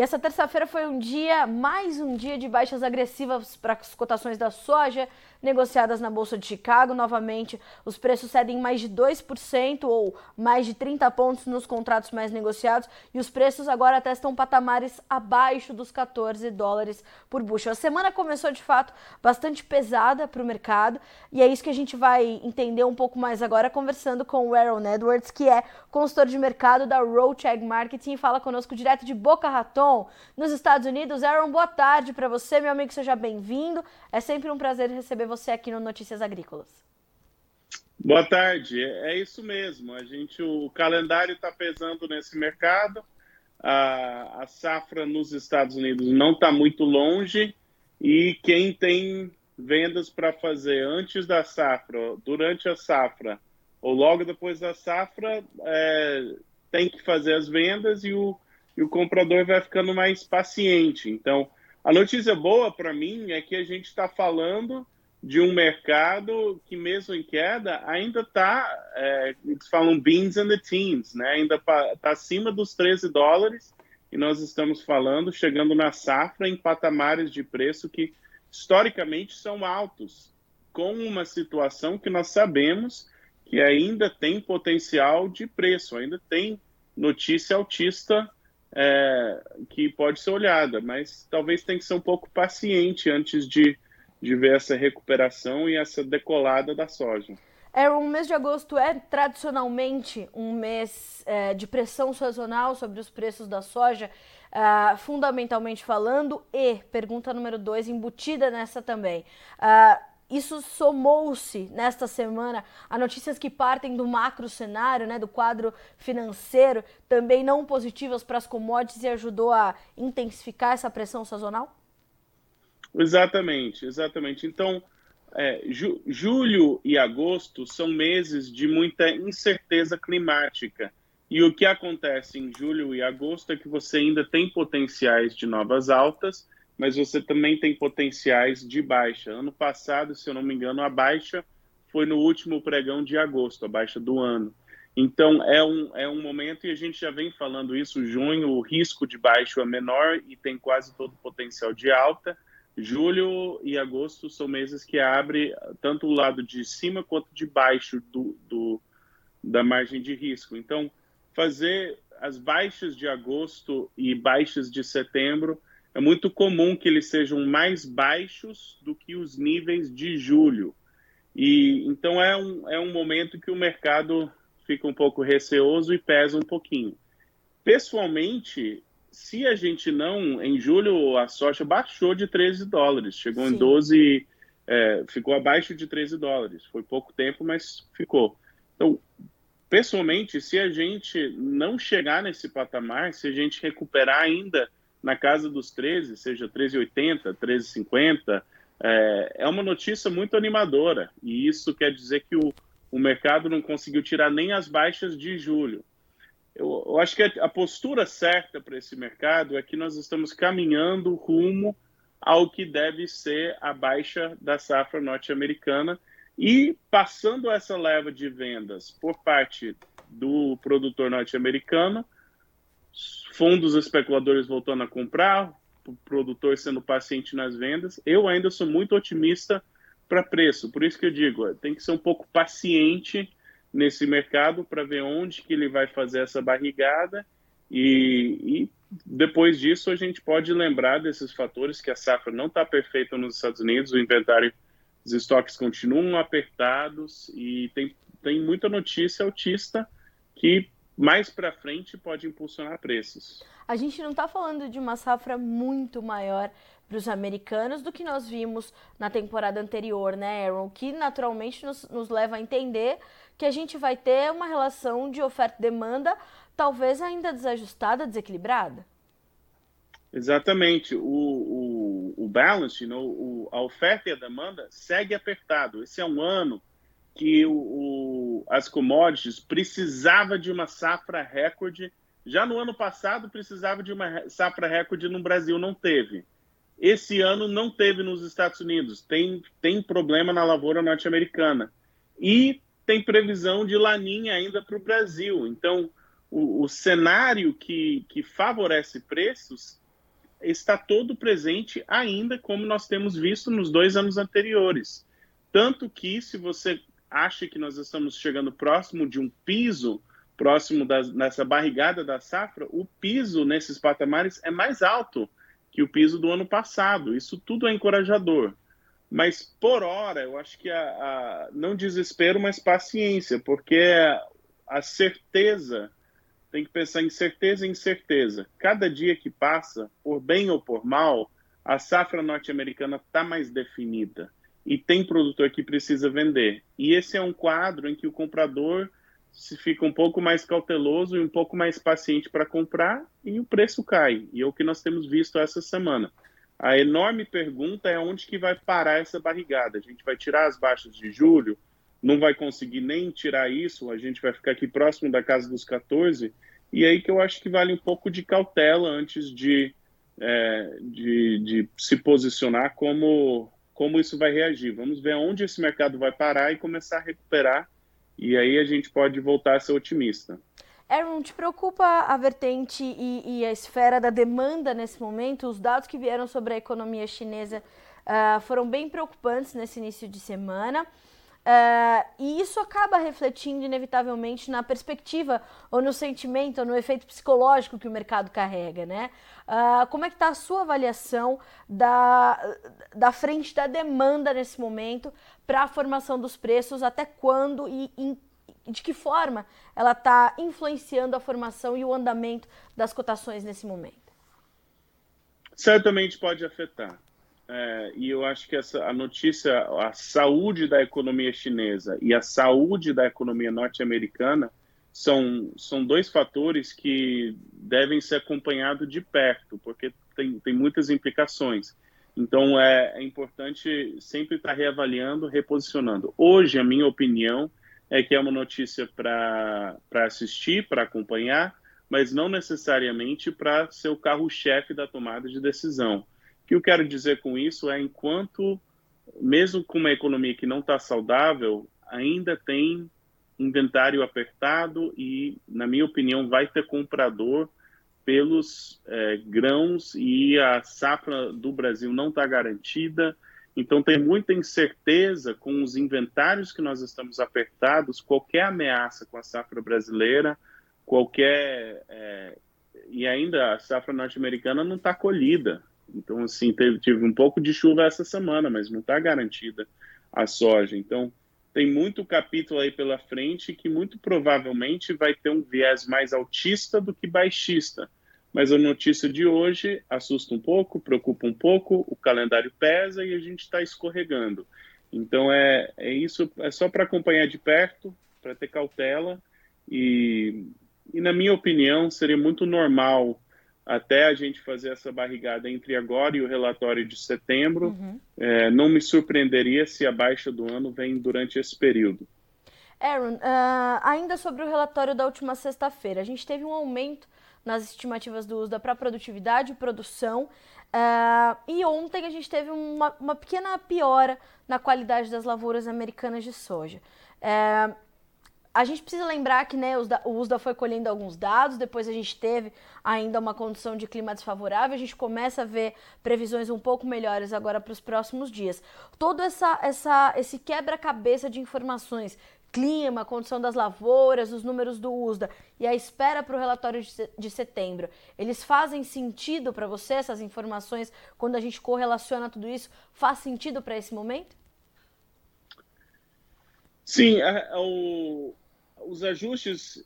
E essa terça-feira foi um dia, mais um dia de baixas agressivas para as cotações da soja negociadas na Bolsa de Chicago. Novamente, os preços cedem mais de 2% ou mais de 30 pontos nos contratos mais negociados e os preços agora testam patamares abaixo dos 14 dólares por bushel. A semana começou de fato bastante pesada para o mercado e é isso que a gente vai entender um pouco mais agora conversando com o Aaron Edwards, que é consultor de mercado da Roadcheck Marketing e fala conosco direto de Boca Raton, nos Estados Unidos. Aaron, boa tarde para você, meu amigo, seja bem-vindo. É sempre um prazer receber você aqui no Notícias Agrícolas. Boa tarde, é, é isso mesmo. A gente, o calendário está pesando nesse mercado. A, a safra nos Estados Unidos não está muito longe e quem tem vendas para fazer antes da safra, durante a safra ou logo depois da safra, é, tem que fazer as vendas e o, e o comprador vai ficando mais paciente. Então, a notícia boa para mim é que a gente está falando de um mercado que, mesmo em queda, ainda está, é, eles falam beans and the teens, né? ainda está acima dos 13 dólares, e nós estamos falando, chegando na safra, em patamares de preço que, historicamente, são altos, com uma situação que nós sabemos que ainda tem potencial de preço, ainda tem notícia altista é, que pode ser olhada, mas talvez tenha que ser um pouco paciente antes de, de ver essa recuperação e essa decolada da soja. É, o mês de agosto é tradicionalmente um mês é, de pressão sazonal sobre os preços da soja, uh, fundamentalmente falando, e, pergunta número dois, embutida nessa também. Uh, isso somou-se nesta semana a notícias que partem do macro cenário, né, do quadro financeiro, também não positivas para as commodities e ajudou a intensificar essa pressão sazonal? Exatamente, exatamente. Então, é, ju julho e agosto são meses de muita incerteza climática. E o que acontece em julho e agosto é que você ainda tem potenciais de novas altas mas você também tem potenciais de baixa. Ano passado, se eu não me engano, a baixa foi no último pregão de agosto, a baixa do ano. Então, é um, é um momento, e a gente já vem falando isso, junho, o risco de baixo é menor e tem quase todo o potencial de alta. Julho e agosto são meses que abre tanto o lado de cima quanto de baixo do, do da margem de risco. Então, fazer as baixas de agosto e baixas de setembro é muito comum que eles sejam mais baixos do que os níveis de julho. E então é um, é um momento que o mercado fica um pouco receoso e pesa um pouquinho. Pessoalmente, se a gente não, em julho a soja baixou de 13 dólares, chegou Sim. em 12, é, ficou abaixo de 13 dólares. Foi pouco tempo, mas ficou. Então, pessoalmente, se a gente não chegar nesse patamar, se a gente recuperar ainda na casa dos 13, seja 13,80, 13,50, é, é uma notícia muito animadora. E isso quer dizer que o, o mercado não conseguiu tirar nem as baixas de julho. Eu, eu acho que a, postura certa para esse mercado é que nós estamos caminhando rumo ao que deve ser a baixa da safra norte-americana e passando essa leva de vendas por parte do produtor norte-americano, fundos especuladores voltando a comprar, o produtor sendo paciente nas vendas. Eu ainda sou muito otimista para preço, por isso que eu digo, tem que ser um pouco paciente nesse mercado para ver onde que ele vai fazer essa barrigada e, e, depois disso a gente pode lembrar desses fatores que a safra não está perfeita nos Estados Unidos, o inventário, os estoques continuam apertados e tem, tem muita notícia autista que mais para frente pode impulsionar preços. A gente não está falando de uma safra muito maior para os americanos do que nós vimos na temporada anterior, né, Aaron? Que naturalmente nos, nos leva a entender que a gente vai ter uma relação de oferta e demanda talvez ainda desajustada, desequilibrada. Exatamente. O, o, o balance, you know, o, a oferta e a demanda segue apertado. Esse é um ano que o, o, as commodities precisava de uma safra recorde. Já no ano passado precisava de uma safra recorde no Brasil, não teve. Esse ano não teve nos Estados Unidos. Tem, tem problema na lavoura norte-americana. E tem previsão de laninha ainda para o Brasil. Então, o, o cenário que, que favorece preços está todo presente ainda como nós temos visto nos dois anos anteriores. Tanto que, se você acha que nós estamos chegando próximo de um piso, próximo das, nessa barrigada da safra, o piso nesses patamares é mais alto que o piso do ano passado. Isso tudo é encorajador. Mas, por hora, eu acho que a, a não desespero, mas paciência, porque a certeza tem que pensar em certeza e incerteza. Cada dia que passa, por bem ou por mal, a safra norte-americana está mais definida e tem produtor que precisa vender. E esse é um quadro em que o comprador se fica um pouco mais cauteloso e um pouco mais paciente para comprar e o preço cai. E é o que nós temos visto essa semana. A enorme pergunta é onde que vai parar essa barrigada. A gente vai tirar as baixas de julho, não vai conseguir nem tirar isso, a gente vai ficar aqui próximo da casa dos 14, e aí que eu acho que vale um pouco de cautela antes de, é, de, de se posicionar como, como isso vai reagir. Vamos ver onde esse mercado vai parar e começar a recuperar, e aí a gente pode voltar a ser otimista. Aaron, te preocupa a vertente e, e, a esfera da demanda nesse momento? Os dados que vieram sobre a economia chinesa uh, foram bem preocupantes nesse início de semana. Uh, e isso acaba refletindo inevitavelmente na perspectiva ou no sentimento ou no efeito psicológico que o mercado carrega, né? Uh, como é que está a sua avaliação da, da frente da demanda nesse momento para a formação dos preços, até quando e em de que forma ela está influenciando a formação e o andamento das cotações nesse momento? Certamente pode afetar. É, e eu acho que essa, a notícia, a saúde da economia chinesa e a saúde da economia norte-americana são, são dois fatores que devem ser acompanhados de perto, porque tem, tem muitas implicações. Então é, é importante sempre estar reavaliando, reposicionando. Hoje, a minha opinião é que é uma notícia para assistir, para acompanhar, mas não necessariamente para ser o carro-chefe da tomada de decisão. Que eu quero dizer com isso é, enquanto, mesmo com uma economia que não está saudável, ainda tem inventário apertado e, na minha opinião, vai ter comprador pelos é, grãos e a safra do Brasil não está garantida então, tem muita incerteza com os inventários que nós estamos apertados, qualquer ameaça com a safra brasileira, qualquer. É, e ainda a safra norte-americana não está colhida. Então, assim, teve, tive um pouco de chuva essa semana, mas não está garantida a soja. Então, tem muito capítulo aí pela frente que muito provavelmente vai ter um viés mais altista do que baixista mas a notícia de hoje assusta um pouco, preocupa um pouco, o calendário pesa e a gente está escorregando. Então é, é isso, é só para acompanhar de perto, para ter cautela e, e, na minha opinião, seria muito normal até a gente fazer essa barrigada entre agora e o relatório de setembro. Uhum. É, não me surpreenderia se a baixa do ano vem durante esse período. Aaron, uh, ainda sobre o relatório da última sexta-feira, a gente teve um aumento nas estimativas do USDA para produtividade e produção. Uh, e ontem a gente teve uma, uma, pequena piora na qualidade das lavouras americanas de soja. Uh, a gente precisa lembrar que né, o USDA foi colhendo alguns dados, depois a gente teve ainda uma condição de clima desfavorável, a gente começa a ver previsões um pouco melhores agora para os próximos dias. Todo essa, essa, esse quebra-cabeça de informações clima, condição das lavouras, os números do USDA e a espera para o relatório de setembro, eles fazem sentido para você, essas informações, quando a gente correlaciona tudo isso? Faz sentido para esse momento? Sim, a, o, os ajustes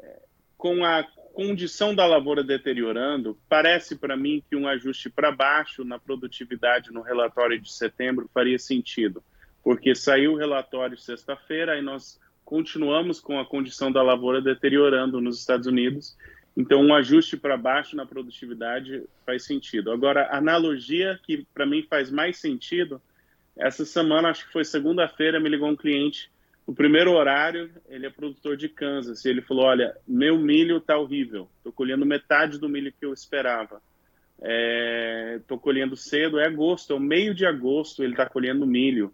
é, com a condição da lavoura deteriorando, parece para mim que um ajuste para baixo na produtividade no relatório de setembro faria sentido porque saiu o relatório sexta-feira e nós continuamos com a condição da lavoura deteriorando nos Estados Unidos. Então, um ajuste para baixo na produtividade faz sentido. Agora, a analogia que para mim faz mais sentido, essa semana, acho que foi segunda-feira, me ligou um cliente, no primeiro horário, ele é produtor de Kansas, e ele falou: Olha, meu milho está horrível, estou colhendo metade do milho que eu esperava. É, colhendo cedo, é agosto, é o meio de agosto, ele está colhendo milho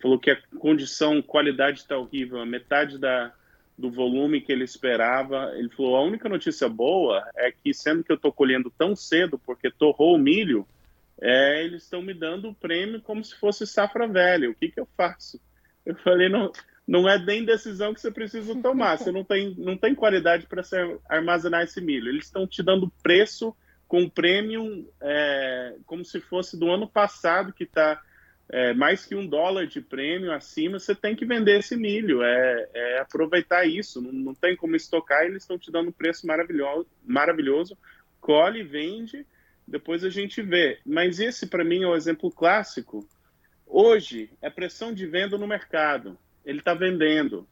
falou que a condição, qualidade está horrível, a metade da, do volume que ele esperava. Ele falou: a única notícia boa é que, sendo que eu estou colhendo tão cedo, porque torrou o milho, é, eles estão me dando o prêmio como se fosse safra velha. O que, que eu faço? Eu falei: não, não é nem decisão que você precisa tomar. Você não tem, não tem qualidade para armazenar esse milho. Eles estão te dando preço com prêmio é, como se fosse do ano passado, que está é, mais que um dólar de prêmio acima, você tem que vender esse milho, é, é aproveitar isso, não, não, tem como estocar, eles estão te dando um preço maravilhoso, maravilhoso, colhe, vende, depois a gente vê. Mas esse, para mim, é o exemplo clássico. Hoje, é pressão de venda no mercado, ele está vendendo,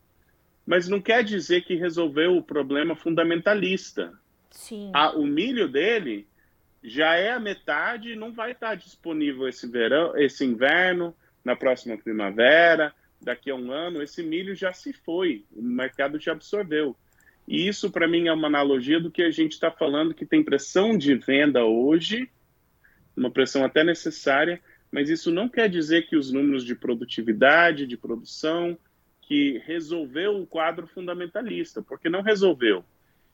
mas não quer dizer que resolveu o problema fundamentalista. Sim. A, o milho dele já é a metade e não vai estar disponível esse verão, esse inverno, na próxima primavera, daqui a um ano, esse milho já se foi, o mercado já absorveu. E isso, para mim, é uma analogia do que a gente está falando, que tem pressão de venda hoje, uma pressão até necessária, mas isso não quer dizer que os números de produtividade, de produção, que resolveu o quadro fundamentalista, porque não resolveu.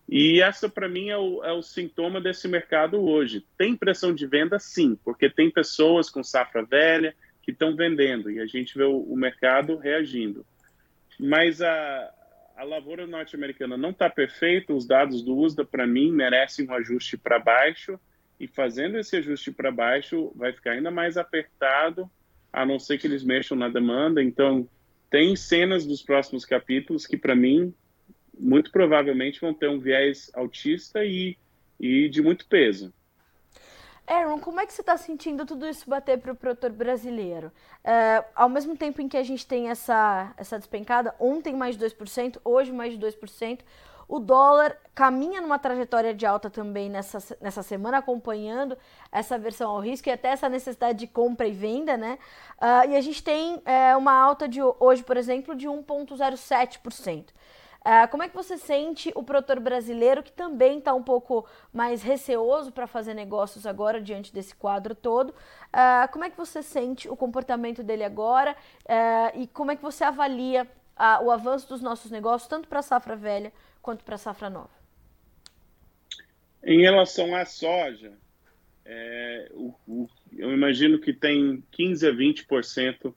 E essa, para mim, é o, é o, sintoma desse mercado hoje. Tem pressão de venda, sim, porque tem pessoas com safra velha que estão vendendo e a gente vê o, o mercado reagindo. Mas a, a lavoura norte-americana não está perfeita, os dados do USDA, para mim, merecem um ajuste para baixo, e fazendo esse ajuste para baixo, vai ficar ainda mais apertado, a não ser que eles mexam na demanda. Então, tem cenas dos próximos capítulos que, para mim, muito provavelmente vão ter um viés autista e, e de muito peso. Aaron, como é que você está sentindo tudo isso bater para o produtor brasileiro? É, ao mesmo tempo em que a gente tem essa, essa despencada, ontem mais de 2%, hoje mais de 2%, o dólar caminha numa trajetória de alta também nessa, nessa semana, acompanhando essa versão ao risco e até essa necessidade de compra e venda, né? Uh, e a gente tem é, uma alta de hoje, por exemplo, de 1,07%. Uh, como é que você sente o produtor brasileiro que também está um pouco mais receoso para fazer negócios agora diante desse quadro todo? Uh, como é que você sente o comportamento dele agora uh, e como é que você avalia o avanço dos nossos negócios tanto para a safra velha quanto para a safra nova? Em relação à soja, é, o, o, eu imagino que tem 15 a 20%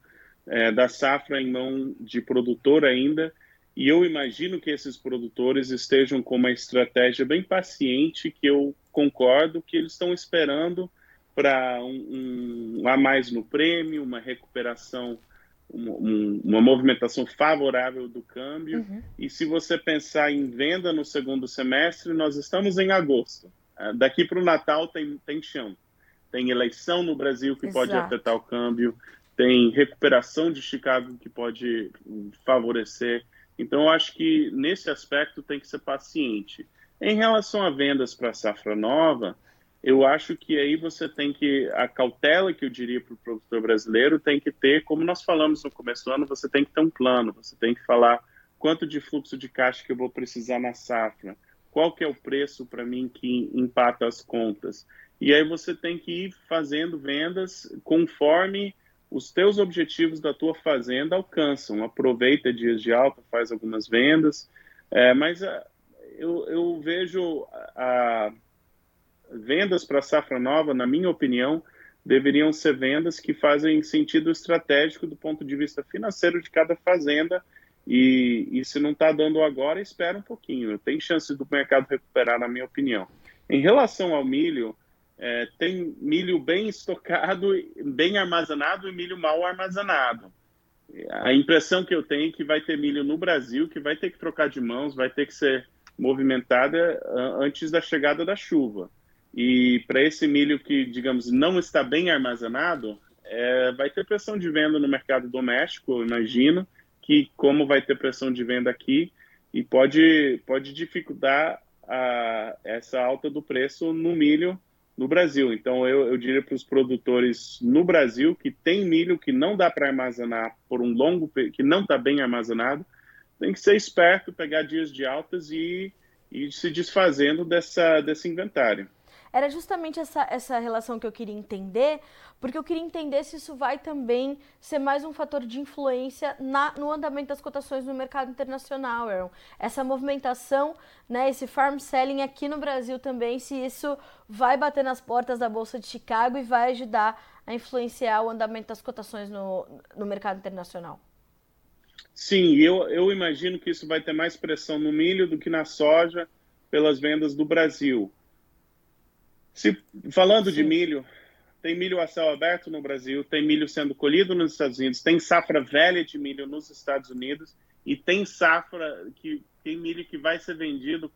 é, da safra em mão de produtor ainda e eu imagino que esses produtores estejam com uma estratégia bem paciente, que eu concordo que eles estão esperando para um, um, a mais no prêmio, uma recuperação, um, uma movimentação favorável do câmbio. Uhum. E se você pensar em venda no segundo semestre, nós estamos em agosto. Ah, daqui para o Natal tem, tem chão. Tem eleição no Brasil que Exato. pode afetar o câmbio, tem recuperação de Chicago que pode favorecer. Então, eu acho que nesse aspecto tem que ser paciente. Em relação a vendas para a safra nova, eu acho que aí você tem que, a cautela que eu diria para o produtor brasileiro tem que ter, como nós falamos no começo do ano, você tem que ter um plano, você tem que falar quanto de fluxo de caixa que eu vou precisar na safra, qual que é o preço para mim que empata as contas. E aí você tem que ir fazendo vendas conforme os teus objetivos da tua fazenda alcançam. Aproveita dias de alta, faz algumas vendas, é, mas a, é, eu, eu, vejo a, a vendas para safra nova, na minha opinião, deveriam ser vendas que fazem sentido estratégico do ponto de vista financeiro de cada fazenda. E, e se não está dando agora, espera um pouquinho. Tem chance do mercado recuperar, na minha opinião. Em relação ao milho, é, tem milho bem estocado, bem armazenado e milho mal armazenado. A impressão que eu tenho é que vai ter milho no Brasil que vai ter que trocar de mãos, vai ter que ser movimentada antes da chegada da chuva. E para esse milho que, digamos, não está bem armazenado, é, vai ter pressão de venda no mercado doméstico, eu imagino, que como vai ter pressão de venda aqui, e pode, pode dificultar a, essa alta do preço no milho no Brasil. Então, eu, eu diria para os produtores no Brasil que tem milho que não dá para armazenar por um longo que não está bem armazenado, tem que ser esperto, pegar dias de altas e, e se desfazendo dessa, desse inventário. Era justamente essa, essa relação que eu queria entender, porque eu queria entender se isso vai também ser mais um fator de influência na, no andamento das cotações no mercado internacional, Aaron. Essa movimentação, né, esse farm selling aqui no Brasil também, se isso vai bater nas portas da Bolsa de Chicago e vai ajudar a influenciar o andamento das cotações no, no mercado internacional. Sim, eu, eu imagino que isso vai ter mais pressão no milho do que na soja pelas vendas do Brasil. Se, falando Sim. de milho, tem milho a céu aberto no Brasil, tem milho sendo colhido nos Estados Unidos, tem safra velha de milho nos Estados Unidos e tem safra que tem milho que vai ser vendido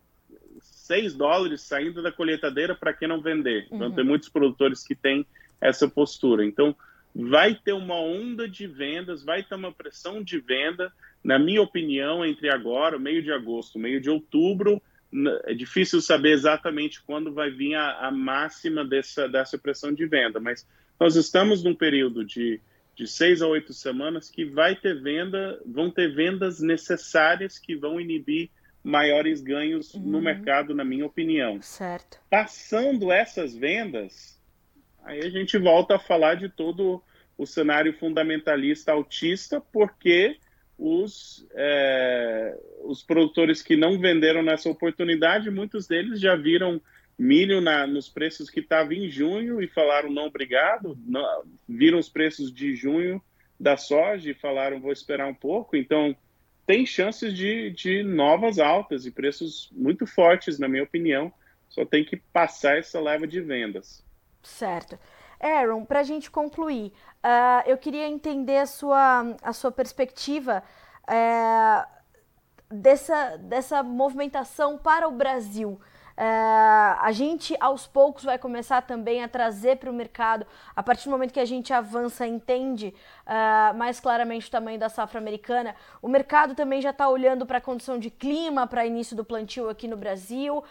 6 dólares saindo da colheitadeira para quem não vender. Então, uhum. Então tem muitos produtores que têm essa postura. Então vai ter uma onda de vendas, vai ter uma pressão de venda, na minha opinião, entre agora, meio de agosto, meio de outubro, é difícil saber exatamente quando vai vir a, a máxima dessa, dessa pressão de venda, mas nós estamos num período de, de seis a oito semanas que vai ter venda, vão ter vendas necessárias que vão inibir maiores ganhos uhum. no mercado, na minha opinião. Certo. Passando essas vendas, aí a gente volta a falar de todo o cenário fundamentalista autista, porque os, é, os produtores que não venderam nessa oportunidade, muitos deles já viram milho na, nos preços que estava em junho e falaram não obrigado, não, viram os preços de junho da soja e falaram vou esperar um pouco, então tem chances de, de novas altas e preços muito fortes, na minha opinião, só tem que passar essa leva de vendas. Certo. Aaron, para a gente concluir, uh, eu queria entender a sua, a sua perspectiva uh, dessa, dessa movimentação para o Brasil. Uh, a gente aos poucos vai começar também a trazer para o mercado, a partir do momento que a gente avança entende uh, mais claramente o tamanho da safra americana, o mercado também já está olhando para a condição de clima para início do plantio aqui no Brasil,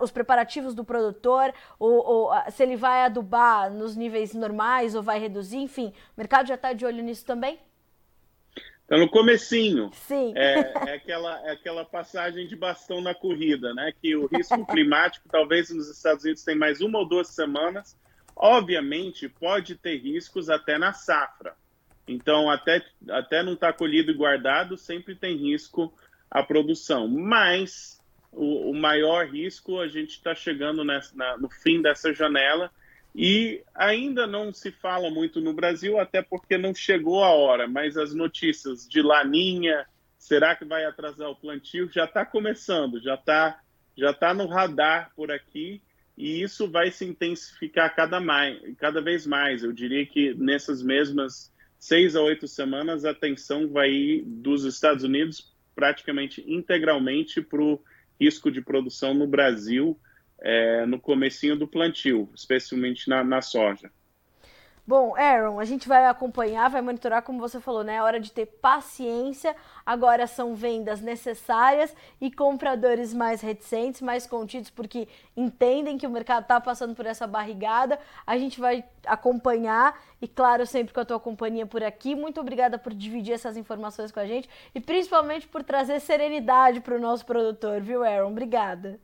os preparativos do produtor, ou, ou, se ele vai adubar nos níveis normais ou vai reduzir, enfim, o mercado já está de olho nisso também? Tá no comecinho. Sim. É, é, aquela, é aquela passagem de bastão na corrida, né? Que o risco climático, talvez nos Estados Unidos tem mais uma ou duas semanas. Obviamente, pode ter riscos até na safra. Então, até, até não estar tá colhido e guardado, sempre tem risco a produção. Mas o, o maior risco, a gente está chegando nessa, na, no fim dessa janela e ainda não se fala muito no Brasil, até porque não chegou a hora, mas as notícias de Laninha, será que vai atrasar o plantio? Já está começando, já está já tá no radar por aqui, e isso vai se intensificar cada, mais, cada vez mais. Eu diria que nessas mesmas seis a oito semanas, a atenção vai ir dos Estados Unidos praticamente integralmente para o risco de produção no Brasil é, no comecinho do plantio, especialmente na, na soja. Bom, Aaron, a gente vai acompanhar, vai monitorar, como você falou, né? É hora de ter paciência. Agora são vendas necessárias e compradores mais reticentes, mais contidos, porque entendem que o mercado está passando por essa barrigada. A gente vai acompanhar e, claro, sempre com a tua companhia por aqui. Muito obrigada por dividir essas informações com a gente e principalmente por trazer serenidade para o nosso produtor, viu, Aaron? Obrigada.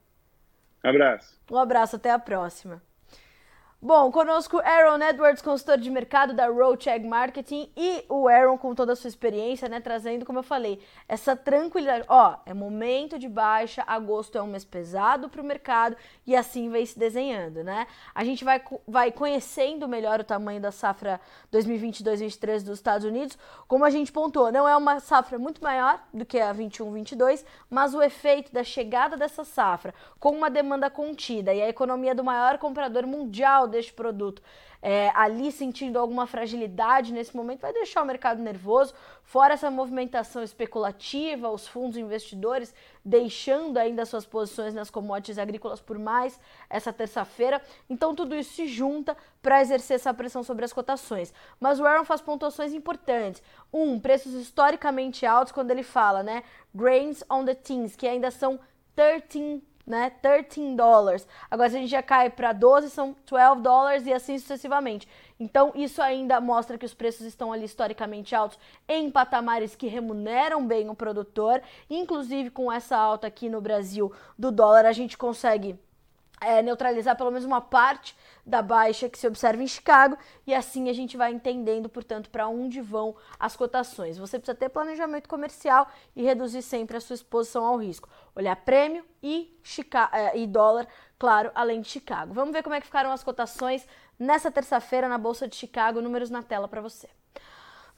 Abraço. Um abraço, até a próxima. Bom, conosco Aaron Edwards, consultor de mercado da Roadcheck Marketing e o Aaron com toda a sua experiência, né, trazendo, como eu falei, essa tranquilidade. Ó, é momento de baixa, agosto é um mês pesado para o mercado e assim vem se desenhando, né? A gente vai, vai conhecendo melhor o tamanho da safra 2022-23 dos Estados Unidos. Como a gente pontuou, não é uma safra muito maior do que a 21-22, mas o efeito da chegada dessa safra com uma demanda contida e a economia do maior comprador mundial deste produto é, ali sentindo alguma fragilidade nesse momento, vai deixar o mercado nervoso. Fora essa movimentação especulativa, os fundos investidores deixando ainda suas posições nas commodities agrícolas por mais essa terça-feira. Então tudo isso se junta para exercer essa pressão sobre as cotações. Mas o Aaron faz pontuações importantes. Um, preços historicamente altos quando ele fala, né? Grains on the teens, que ainda são 13 né? 13 dólares. Agora, se a gente já cai para 12, são 12 dólares e assim sucessivamente. Então, isso ainda mostra que os preços estão ali historicamente altos em patamares que remuneram bem o produtor. Inclusive, com essa alta aqui no Brasil do dólar, a gente consegue é, neutralizar pelo menos uma parte da baixa que se observa em Chicago e assim a gente vai entendendo, portanto, para onde vão as cotações. Você precisa ter planejamento comercial e reduzir sempre a sua exposição ao risco. Olhar prêmio e, Chica é, e dólar, claro, além de Chicago. Vamos ver como é que ficaram as cotações nessa terça-feira na Bolsa de Chicago. Números na tela para você.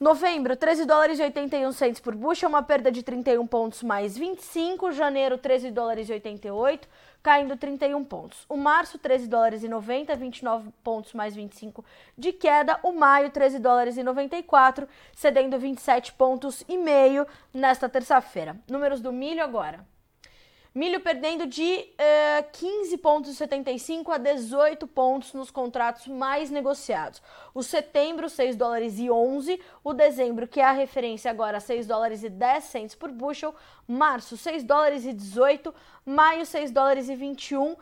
Novembro, 13 dólares e 81 centes por bushel, uma perda de 31 pontos mais 25. Janeiro, 13 dólares e 88, caindo 31 pontos. O março, 13 dólares e 90, 29 pontos mais 25 de queda. O maio, 13 dólares e 94, cedendo 27 pontos e meio nesta terça-feira. Números do milho agora. Milho perdendo de uh, 15,75 a 18 pontos nos contratos mais negociados. O setembro, 6 dólares e 11. O dezembro, que é a referência agora, 6 dólares e 10 cents por bushel. Março, 6 dólares e 18. Maio, 6 dólares e 21. Uh,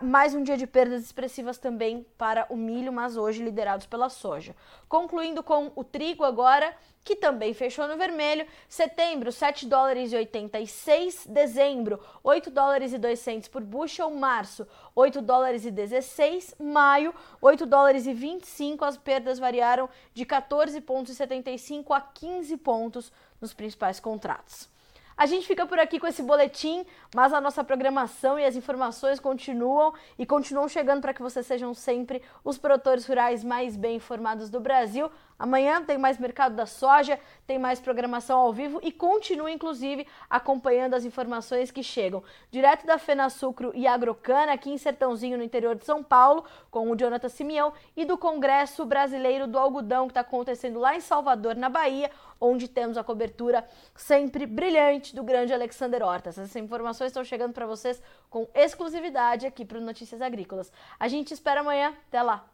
mais um dia de perdas expressivas também para o milho, mas hoje liderados pela soja. Concluindo com o trigo agora, que também fechou no vermelho. Setembro, 7 dólares e 86. Dezembro, 8 dólares e 2 centes por bushel. Março, 8 dólares e 16. Maio, 8 dólares e 25. As perdas variaram de 14,75 a 15 pontos nos principais contratos. A gente fica por aqui com esse boletim, mas a nossa programação e as informações continuam e continuam chegando para que vocês sejam sempre os produtores rurais mais bem informados do Brasil. Amanhã tem mais mercado da soja, tem mais programação ao vivo e continue, inclusive, acompanhando as informações que chegam direto da Fena Sucro e Agrocana, aqui em Sertãozinho, no interior de São Paulo, com o Jonathan Simeão, e do Congresso Brasileiro do Algodão, que está acontecendo lá em Salvador, na Bahia, onde temos a cobertura sempre brilhante do grande Alexander Hortas. Essas informações estão chegando para vocês com exclusividade aqui para o Notícias Agrícolas. A gente espera amanhã. Até lá!